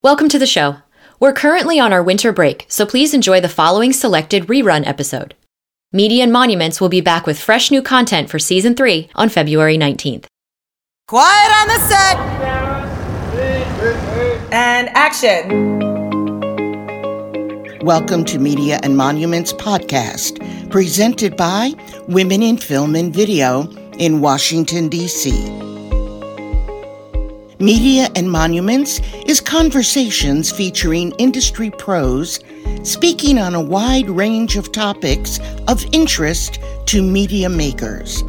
Welcome to the show. We're currently on our winter break, so please enjoy the following selected rerun episode. Media and Monuments will be back with fresh new content for season 3 on February 19th. Quiet on the set! And action! Welcome to Media and Monuments podcast, presented by Women in Film and Video in Washington, D.C. Media and Monuments is conversations featuring industry pros speaking on a wide range of topics of interest to media makers.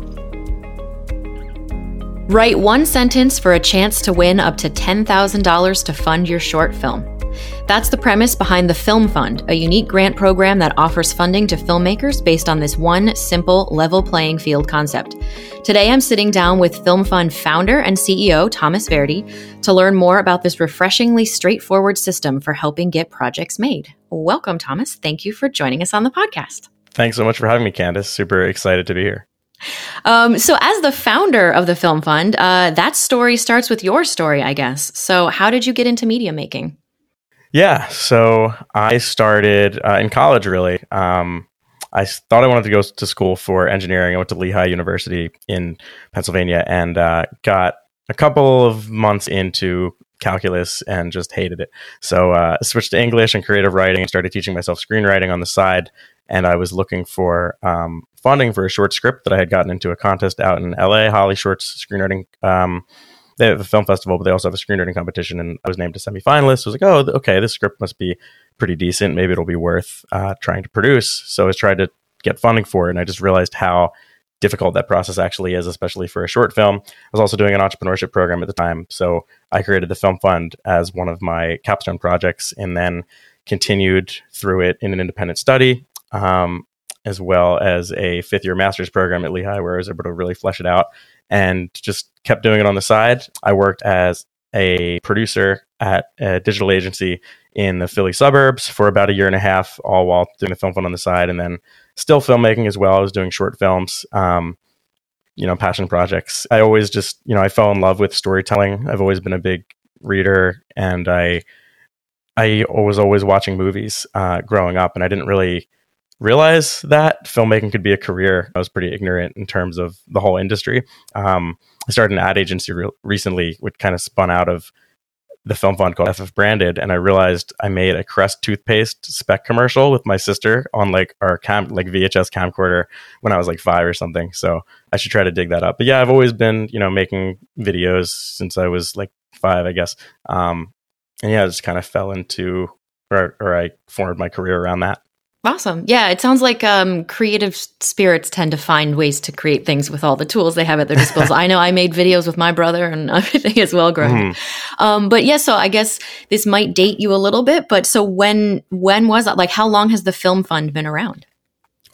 Write one sentence for a chance to win up to $10,000 to fund your short film. That's the premise behind the Film Fund, a unique grant program that offers funding to filmmakers based on this one simple level playing field concept. Today, I'm sitting down with Film Fund founder and CEO Thomas Verdi to learn more about this refreshingly straightforward system for helping get projects made. Welcome, Thomas. Thank you for joining us on the podcast. Thanks so much for having me, Candice. Super excited to be here. Um, so, as the founder of the Film Fund, uh, that story starts with your story, I guess. So, how did you get into media making? Yeah, so I started uh, in college. Really, um, I thought I wanted to go to school for engineering. I went to Lehigh University in Pennsylvania and uh, got a couple of months into calculus and just hated it. So uh, I switched to English and creative writing and started teaching myself screenwriting on the side. And I was looking for um, funding for a short script that I had gotten into a contest out in LA, HollyShorts Screenwriting. Um, they have a film festival, but they also have a screenwriting competition. And I was named a semifinalist. I was like, oh, okay, this script must be pretty decent. Maybe it'll be worth uh, trying to produce. So I was trying to get funding for it. And I just realized how difficult that process actually is, especially for a short film. I was also doing an entrepreneurship program at the time. So I created the Film Fund as one of my capstone projects and then continued through it in an independent study. Um, as well as a fifth year master's program at Lehigh, where I was able to really flesh it out and just kept doing it on the side. I worked as a producer at a digital agency in the Philly suburbs for about a year and a half, all while doing the film fund on the side, and then still filmmaking as well. I was doing short films, um, you know, passion projects. I always just, you know, I fell in love with storytelling. I've always been a big reader, and I, I was always watching movies uh, growing up, and I didn't really realize that filmmaking could be a career. I was pretty ignorant in terms of the whole industry. Um, I started an ad agency re- recently, which kind of spun out of the film fund called FF Branded, and I realized I made a Crest toothpaste spec commercial with my sister on like our cam like VHS camcorder when I was like five or something. So I should try to dig that up. But yeah, I've always been you know making videos since I was like five, I guess. Um, and yeah, I just kind of fell into or, or I formed my career around that. Awesome. Yeah, it sounds like um, creative spirits tend to find ways to create things with all the tools they have at their disposal. I know I made videos with my brother and everything as well growing. Mm-hmm. Um, but yeah, so I guess this might date you a little bit. But so when when was that? Like, how long has the Film Fund been around?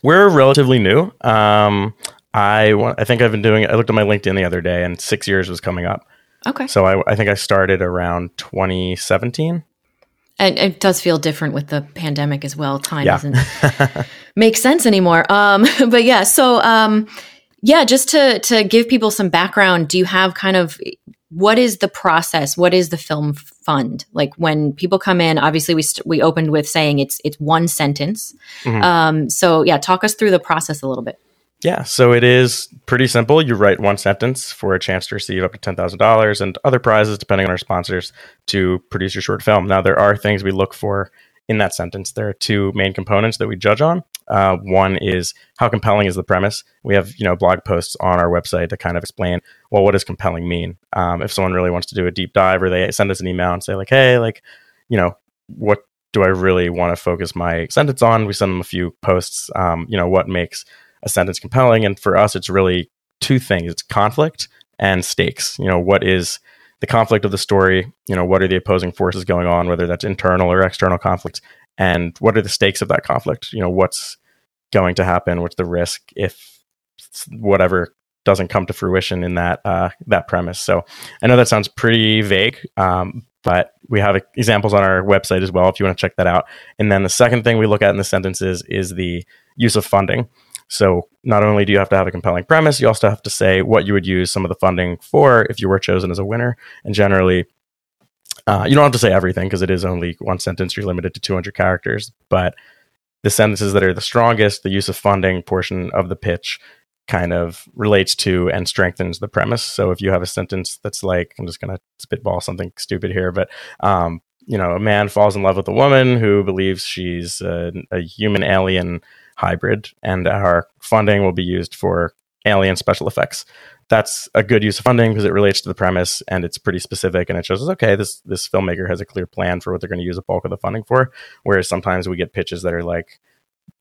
We're relatively new. Um, I I think I've been doing. it. I looked at my LinkedIn the other day, and six years was coming up. Okay. So I, I think I started around 2017. And it does feel different with the pandemic as well. Time yeah. doesn't make sense anymore. Um, but yeah, so um, yeah, just to to give people some background, do you have kind of what is the process? What is the film fund? Like when people come in, obviously we st- we opened with saying it's it's one sentence. Mm-hmm. Um, so yeah, talk us through the process a little bit. Yeah, so it is pretty simple. You write one sentence for a chance to receive up to $10,000 and other prizes, depending on our sponsors, to produce your short film. Now, there are things we look for in that sentence. There are two main components that we judge on. Uh, one is how compelling is the premise. We have you know blog posts on our website to kind of explain well what does compelling mean. Um, if someone really wants to do a deep dive, or they send us an email and say like, hey, like you know what do I really want to focus my sentence on? We send them a few posts. Um, you know what makes a sentence compelling. And for us, it's really two things it's conflict and stakes. You know, what is the conflict of the story? You know, what are the opposing forces going on, whether that's internal or external conflict? And what are the stakes of that conflict? You know, what's going to happen? What's the risk if whatever doesn't come to fruition in that uh, that premise? So I know that sounds pretty vague, um, but we have examples on our website as well if you want to check that out. And then the second thing we look at in the sentences is the use of funding. So not only do you have to have a compelling premise, you also have to say what you would use some of the funding for if you were chosen as a winner. And generally, Uh, you don't have to say everything because it is only one sentence. You're limited to 200 characters, but the sentences that are the strongest, the use of funding portion of the pitch kind of relates to and strengthens the premise. So if you have a sentence that's like, I'm just going to spitball something stupid here, but, um, you know, a man falls in love with a woman who believes she's a, a human alien hybrid, and our funding will be used for alien special effects. That's a good use of funding because it relates to the premise and it's pretty specific and it shows us okay this this filmmaker has a clear plan for what they're going to use a bulk of the funding for. Whereas sometimes we get pitches that are like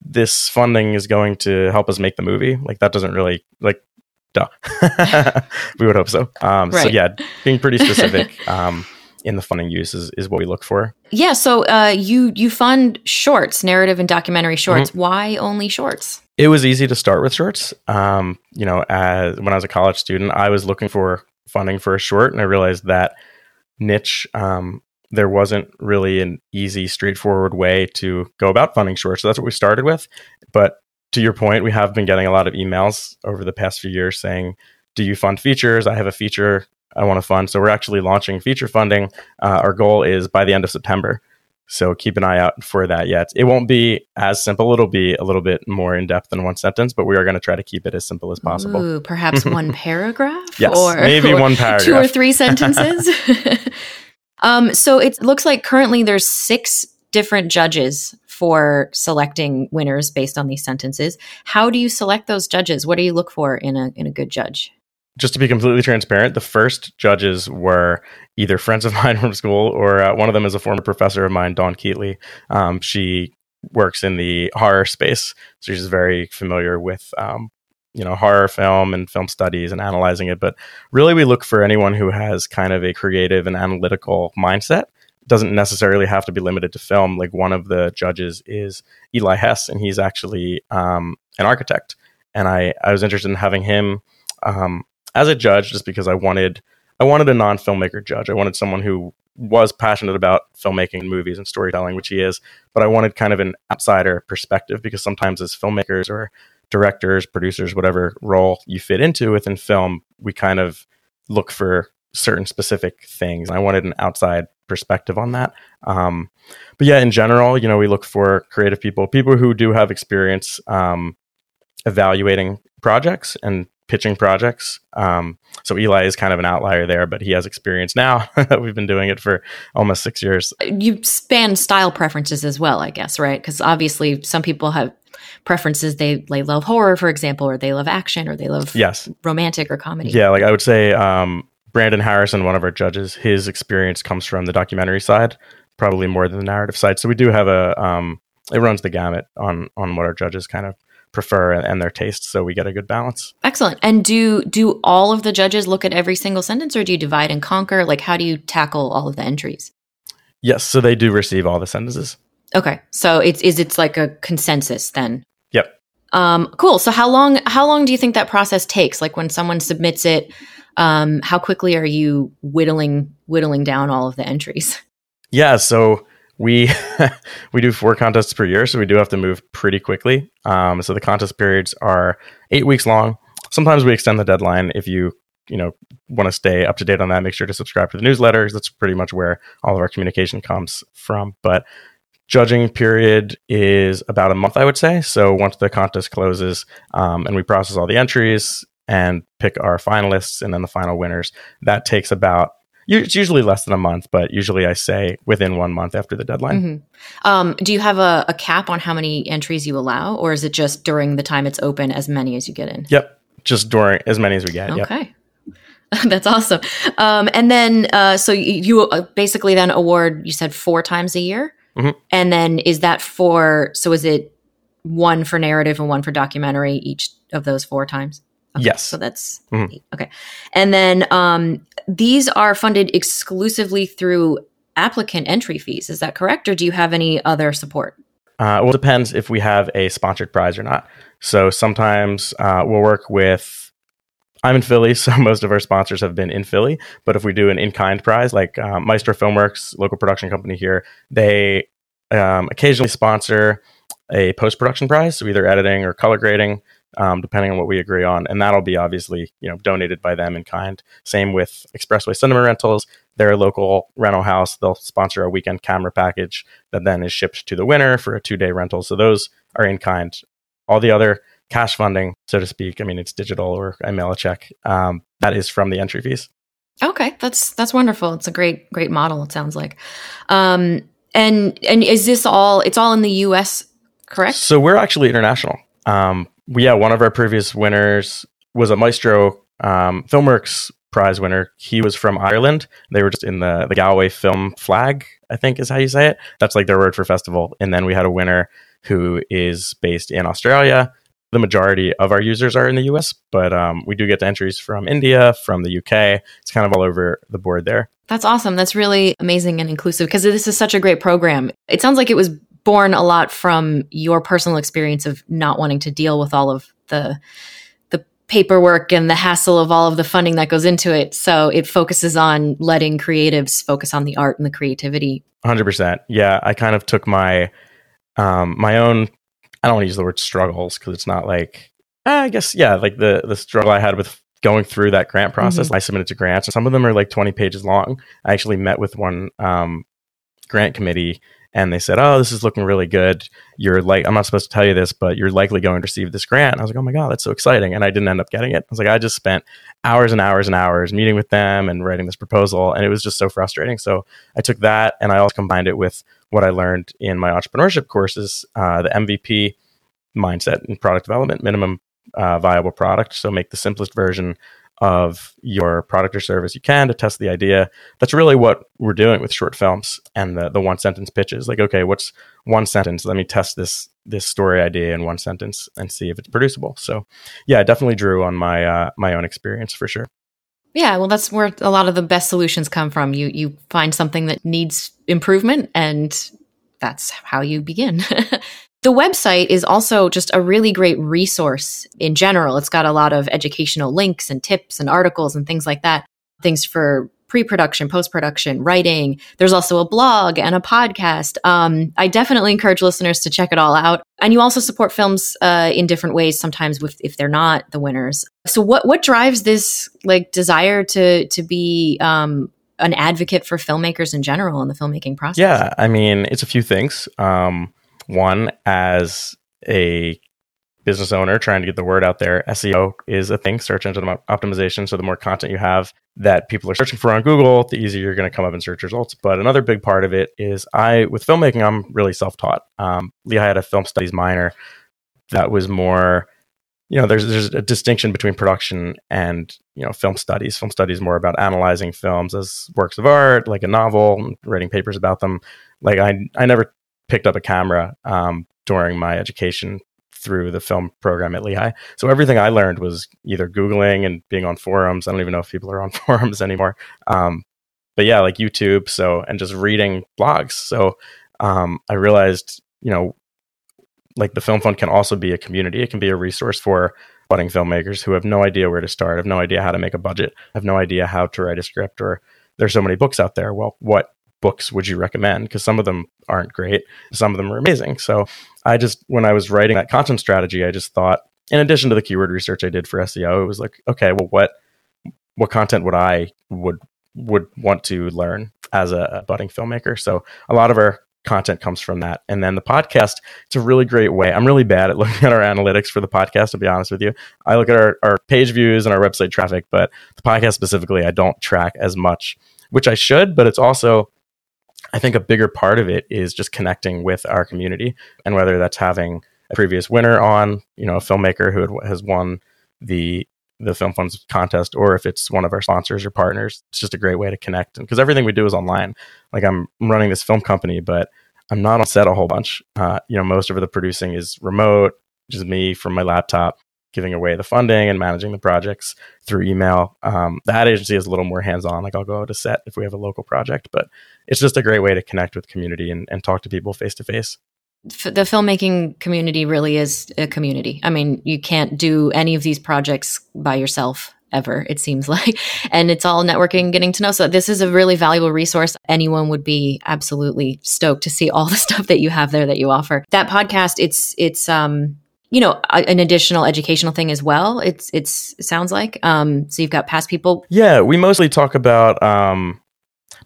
this funding is going to help us make the movie. Like that doesn't really like duh. we would hope so. Um, right. So yeah, being pretty specific um, in the funding use is, is what we look for. Yeah. So uh, you you fund shorts, narrative and documentary shorts. Mm-hmm. Why only shorts? It was easy to start with shorts. Um, you know, as when I was a college student, I was looking for funding for a short, and I realized that niche um, there wasn't really an easy, straightforward way to go about funding shorts. So that's what we started with. But to your point, we have been getting a lot of emails over the past few years saying, Do you fund features? I have a feature I want to fund. So we're actually launching feature funding. Uh, our goal is by the end of September. So keep an eye out for that yet. It won't be as simple. It'll be a little bit more in depth than one sentence, but we are going to try to keep it as simple as possible. Ooh, perhaps one paragraph? yes, or maybe or one paragraph. Two or three sentences? Um, so it looks like currently there's six different judges for selecting winners based on these sentences. How do you select those judges? What do you look for in a in a good judge? Just to be completely transparent, the first judges were either friends of mine from school, or uh, one of them is a former professor of mine, Dawn Keatley. Um, she works in the horror space, so she's very familiar with um, you know horror film and film studies and analyzing it. But really we look for anyone who has kind of a creative and analytical mindset. It doesn't necessarily have to be limited to film. Like one of the judges is eli hess and he's actually um, an architect. And i i was interested in having him um, as a judge just because i wanted i wanted a non-filmmaker judge i wanted someone who was passionate about filmmaking and movies and storytelling which he is but i wanted kind of an outsider perspective because sometimes as filmmakers or directors, producers, whatever role you fit into within film, we kind of look for certain specific things. I wanted an outside perspective on that. Um, but yeah, in general, you know, we look for creative people, people who do have experience um, evaluating projects and pitching projects. Um, so Eli is kind of an outlier there, but he has experience now. that We've been doing it for almost six years. You span style preferences as well, I guess, right? Because obviously, some people have preferences. They they love horror, for example, or they love action, or they love yes romantic or comedy. Yeah, like I would say, um, Brandon Harrison, one of our judges, his experience comes from the documentary side, probably more than the narrative side. So we do have a um, it runs the gamut on on what our judges kind of prefer and their tastes so we get a good balance excellent and do do all of the judges look at every single sentence or do you divide and conquer like how do you tackle all of the entries yes so they do receive all the sentences Okay, so it's is it's like a consensus then. Yep. Um, cool. So how long how long do you think that process takes? Like when someone submits it, um, how quickly are you whittling whittling down all of the entries? Yeah. So we we do four contests per year, so we do have to move pretty quickly. Um, so the contest periods are eight weeks long. Sometimes we extend the deadline if you you know want to stay up to date on that. Make sure to subscribe to the newsletters. That's pretty much where all of our communication comes from. But judging period is about a month, I would say. So once the contest closes um, and we process all the entries and pick our finalists and then the final winners, that takes about it's usually less than a month, but usually I say within one month after the deadline. Mm-hmm. Um, do you have a, a, cap on how many entries you allow, or is it just during the time it's open, as many as you get in? Yep, just during as many as we get. Okay. Yep. That's awesome. Um, and then, uh, so you, you uh, basically then award, you said four times a year? Mm-hmm. And then is that for, so is it one for narrative and one for documentary each of those four times? Okay, yes. So that's mm-hmm. okay. And then um, these are funded exclusively through applicant entry fees. Is that correct? Or do you have any other support? Uh, well, it depends if we have a sponsored prize or not. So sometimes uh, we'll work with I'm in Philly, so most of our sponsors have been in Philly. But if we do an in kind prize, like um, Maestro Filmworks, local production company here, they um, occasionally sponsor a post production prize, so either editing or color grading. Um, depending on what we agree on, and that'll be obviously you know donated by them in kind. Same with Expressway Cinema Rentals. They're local rental house. They'll sponsor a weekend camera package that then is shipped to the winner for a two day rental. So those are in kind. All the other cash funding, so to speak, I mean it's digital or I mail a check. Um, that is from the entry fees. Okay, that's that's wonderful. It's a great great model. It sounds like. Um, and and is this all? It's all in the U.S. Correct. So we're actually international. Um, yeah, one of our previous winners was a Maestro um, FilmWorks prize winner. He was from Ireland. They were just in the the Galway Film Fleadh, I think is how you say it. That's like their word for festival. And then we had a winner who is based in Australia. The majority of our users are in the US, but um, we do get the entries from India, from the UK. It's kind of all over the board there. That's awesome. That's really amazing and inclusive because this is such a great program. It sounds like it was born a lot from your personal experience of not wanting to deal with all of the the paperwork and the hassle of all of the funding that goes into it. So it focuses on letting creatives focus on the art and the creativity. 100%. Yeah, I kind of took my um my own I don't want to use the word struggles because it's not like uh, I guess yeah, like the the struggle I had with going through that grant process. Mm-hmm. I submitted to grants, and some of them are like 20 pages long. I actually met with one um, grant committee and they said, "Oh, this is looking really good. You're like, I'm not supposed to tell you this, but you're likely going to receive this grant." And I was like, "Oh my god, that's so exciting!" And I didn't end up getting it. I was like, I just spent hours and hours and hours meeting with them and writing this proposal, and it was just so frustrating. So I took that and I also combined it with what I learned in my entrepreneurship courses, uh, the MVP mindset and product development, minimum uh, viable product. So make the simplest version of your product or service you can to test the idea. That's really what we're doing with short films and the, the one sentence pitches. Like, okay, what's one sentence? Let me test this this story idea in one sentence and see if it's producible. So, yeah, I definitely drew on my uh, my own experience for sure. Yeah, well, that's where a lot of the best solutions come from. You you find something that needs improvement, and that's how you begin. The website is also just a really great resource in general. It's got a lot of educational links and tips and articles and things like that. Things for pre-production, post-production, writing. There's also a blog and a podcast. Um, I definitely encourage listeners to check it all out. And you also support films uh, in different ways. Sometimes with if they're not the winners. So what what drives this like desire to to be um, an advocate for filmmakers in general in the filmmaking process? Yeah, I mean it's a few things. Um, one, as a business owner trying to get the word out there, SEO is a thing, search engine optimization. So the more content you have that people are searching for on Google, the easier you're going to come up in search results. But another big part of it is I, with filmmaking, I'm really self taught. Um, Lehigh had a film studies minor that was more, you know, there's there's a distinction between production and you know film studies. Film studies more about analyzing films as works of art, like a novel, writing papers about them. Like I I never picked up a camera um, during my education through the film program at Lehigh. So everything I learned was either Googling and being on forums. I don't even know if people are on forums anymore. Um, but yeah, like YouTube. So, and just reading blogs. So um, I realized, you know, like the Film Fund can also be a community. It can be a resource for budding filmmakers who have no idea where to start, have no idea how to make a budget, have no idea how to write a script, or there's so many books out there. Well, what books would you recommend? Because some of them aren't great, some of them are amazing. So I just, when I was writing that content strategy, I just thought, in addition to the keyword research I did for SEO, it was like, okay, well, what what content would I would would want to learn as a, a budding filmmaker? So a lot of our content comes from that. And then the podcast, it's a really great way. I'm really bad at looking at our analytics for the podcast, to be honest with you. I look at our, our page views and our website traffic, but the podcast specifically, I don't track as much, which I should, but it's also I think a bigger part of it is just connecting with our community, and whether that's having a previous winner on, you know, a filmmaker who has won the the Film Funds contest, or if it's one of our sponsors or partners, it's just a great way to connect. Because everything we do is online. Like I'm running this film company, but I'm not on set a whole bunch. Uh, you know, most of the producing is remote, just me from my laptop giving away the funding and managing the projects through email. Um, that agency is a little more hands on. Like I'll go to set if we have a local project, but it's just a great way to connect with community and, and talk to people face to face. The filmmaking community really is a community. I mean, you can't do any of these projects by yourself ever, it seems like. And it's all networking, getting to know. So this is a really valuable resource. Anyone would be absolutely stoked to see all the stuff that you have there that you offer. That podcast, it's it's um you know an additional educational thing as well. It's it's it sounds like um, so you've got past people. Yeah, we mostly talk about. Um,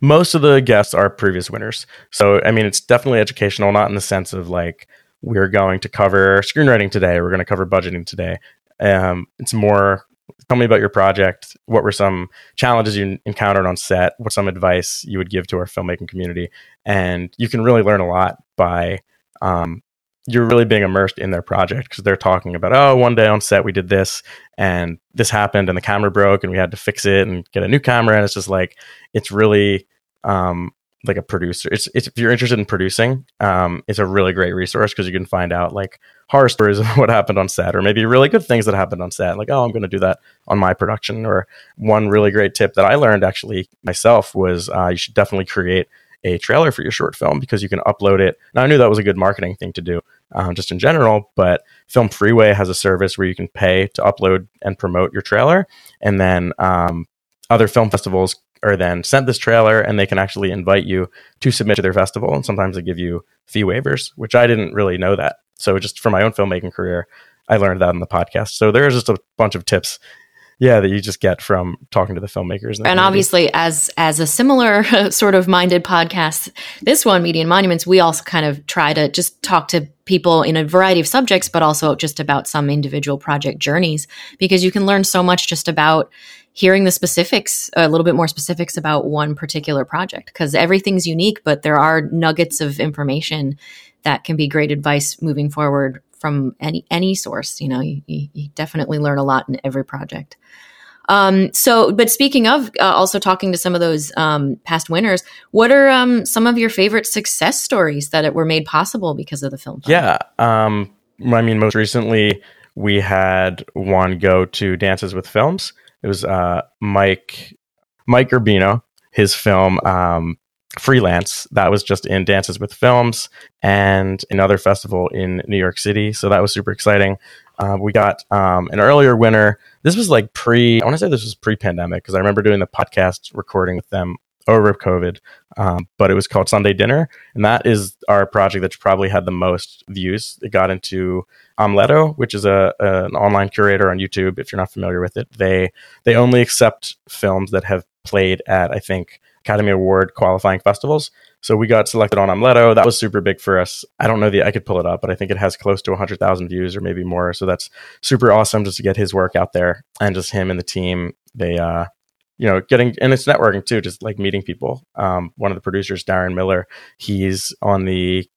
most of the guests are previous winners, so I mean it's definitely educational, not in the sense of like we're going to cover screenwriting today, we're going to cover budgeting today. Um, it's more tell me about your project. What were some challenges you encountered on set? What's some advice you would give to our filmmaking community? And you can really learn a lot by um, you're really being immersed in their project because they're talking about, oh, one day on set we did this and this happened and the camera broke and we had to fix it and get a new camera. And it's just like, it's really um, like a producer. It's, it's, if you're interested in producing, um, it's a really great resource because you can find out like horror stories of what happened on set, or maybe really good things that happened on set. Like, oh, I'm going to do that on my production. Or one really great tip that I learned actually myself was uh, you should definitely create a trailer for your short film because you can upload it. Now I knew that was a good marketing thing to do, um, just in general. But FilmFreeway has a service where you can pay to upload and promote your trailer, and then um, other film festivals are then sent this trailer and they can actually invite you to submit to their festival. And sometimes they give you fee waivers, which I didn't really know that. So just for my own filmmaking career, I learned that in the podcast. So there's just a bunch of tips yeah that you just get from talking to the filmmakers and obviously as as a similar sort of minded podcast this one media and monuments we also kind of try to just talk to people in a variety of subjects but also just about some individual project journeys because you can learn so much just about hearing the specifics, a little bit more specifics about one particular project because everything's unique, but there are nuggets of information that can be great advice moving forward from any any source. You know, you, you definitely learn a lot in every project. Um, so, but speaking of uh, also talking to some of those um, past winners, what are um, some of your favorite success stories that it were made possible because of the film? Fund? Yeah, um, I mean, most recently we had one go to Dances with Films, it was uh, Mike Mike Urbino, his film um, Freelance. That was just in Dances with Films and another festival in New York City. So that was super exciting. Uh, we got um, an earlier winner. This was like pre, I want to say this was pre pandemic because I remember doing the podcast recording with them over COVID, um, but it was called Sunday Dinner. And that is our project that's probably had the most views. It got into Omeleto, which is a, a, an online curator on YouTube. If you're not familiar with it, they they only accept films that have played at I think Academy Award qualifying festivals. So we got selected on Omeleto. That was super big for us. I don't know the I could pull it up, but I think it has close to 100,000 views or maybe more. So that's super awesome just to get his work out there and just him and the team. They uh you know, getting and it's networking too, just like meeting people. Um, one of the producers, Darren Miller, he's on the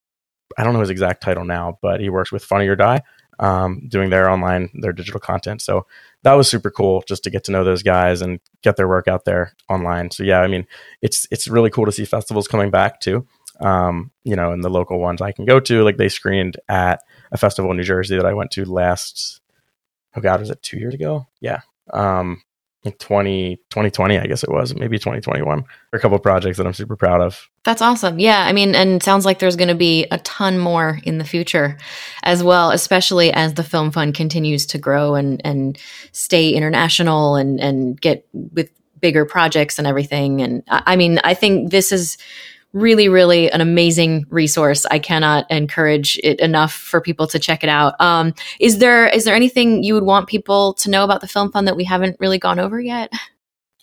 I don't know his exact title now, but he works with Funny or Die, um, doing their online, their digital content. So that was super cool just to get to know those guys and get their work out there online. So yeah, I mean, it's it's really cool to see festivals coming back too. Um, you know, and the local ones I can go to, like they screened at a festival in New Jersey that I went to last. Oh God, was it two years ago? Yeah. Um, 20, 2020, I guess it was, maybe 2021. A couple projects that I'm super proud of. That's awesome. Yeah. I mean, and sounds like there's going to be a ton more in the future as well, especially as the Film Fund continues to grow and, and stay international and, and get with bigger projects and everything. And I mean, I think this is really, really an amazing resource. I cannot encourage it enough for people to check it out. Um, is there is there anything you would want people to know about the Film Fund that we haven't really gone over yet?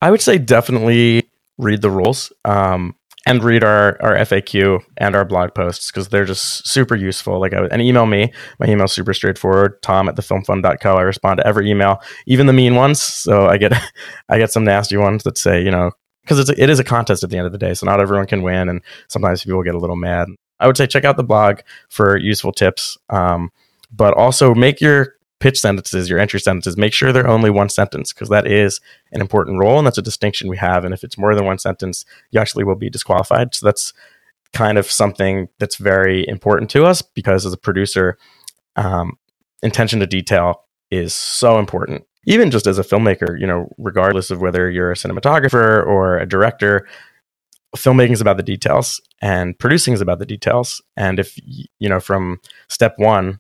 I would say definitely read the rules um, and read our, our FAQ and our blog posts because they're just super useful. Like, I, and email me. My email's super straightforward. Tom at thefilmfund.co. I respond to every email, even the mean ones. So I get I get some nasty ones that say, you know, because it's a, it is a contest at the end of the day, so not everyone can win, and sometimes people get a little mad. I would say check out the blog for useful tips, um, but also make your pitch sentences, your entry sentences, make sure they're only one sentence because that is an important role and that's a distinction we have. And if it's more than one sentence, you actually will be disqualified. So that's kind of something that's very important to us because as a producer, um, intention to detail is so important even just as a filmmaker, you know, regardless of whether you're a cinematographer or a director, filmmaking is about the details and producing is about the details. And if, you know, from step one,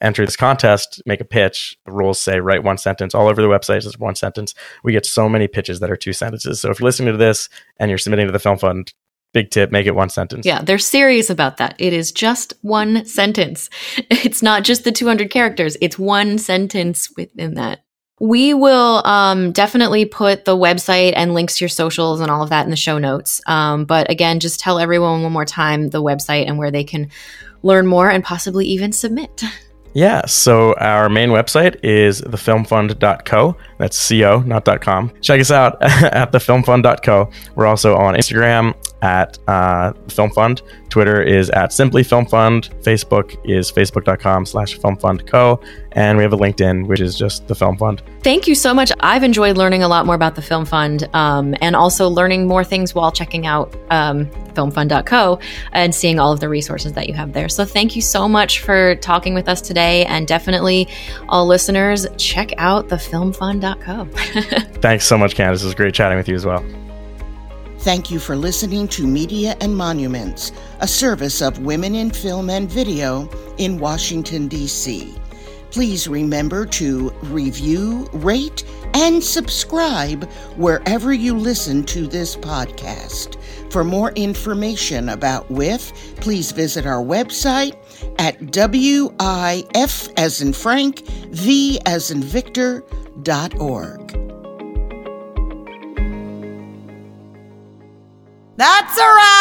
enter this contest, make a pitch, the rules say write one sentence all over the website, is one sentence. We get so many pitches that are two sentences. So if you're listening to this and you're submitting to the Film Fund, big tip make it one sentence. Yeah, they're serious about that. It is just one sentence. It's not just the 200 characters, it's one sentence within that. We will um, definitely put the website and links to your socials and all of that in the show notes. Um, but again, just tell everyone one more time the website and where they can learn more and possibly even submit. Yeah, so our main website is thefilmfund.co. That's co, not .com. Check us out at thefilmfund.co. We're also on Instagram at uh, Film Fund. Twitter is at Simply Film Fund. Facebook is facebook.com slash Film Fund Co. And we have a LinkedIn, which is just the Film Fund. Thank you so much. I've enjoyed learning a lot more about the Film Fund um, and also learning more things while checking out um, filmfund.co and seeing all of the resources that you have there. So thank you so much for talking with us today. And definitely, all listeners, check out the filmfund.co. Thanks so much, Candice. It was great chatting with you as well. Thank you for listening to Media and Monuments, a service of Women in Film and Video in Washington, D.C. Please remember to review, rate, and subscribe wherever you listen to this podcast. For more information about WIF, please visit our website at WIF as in Frank, V as in Victor, That's a wrap.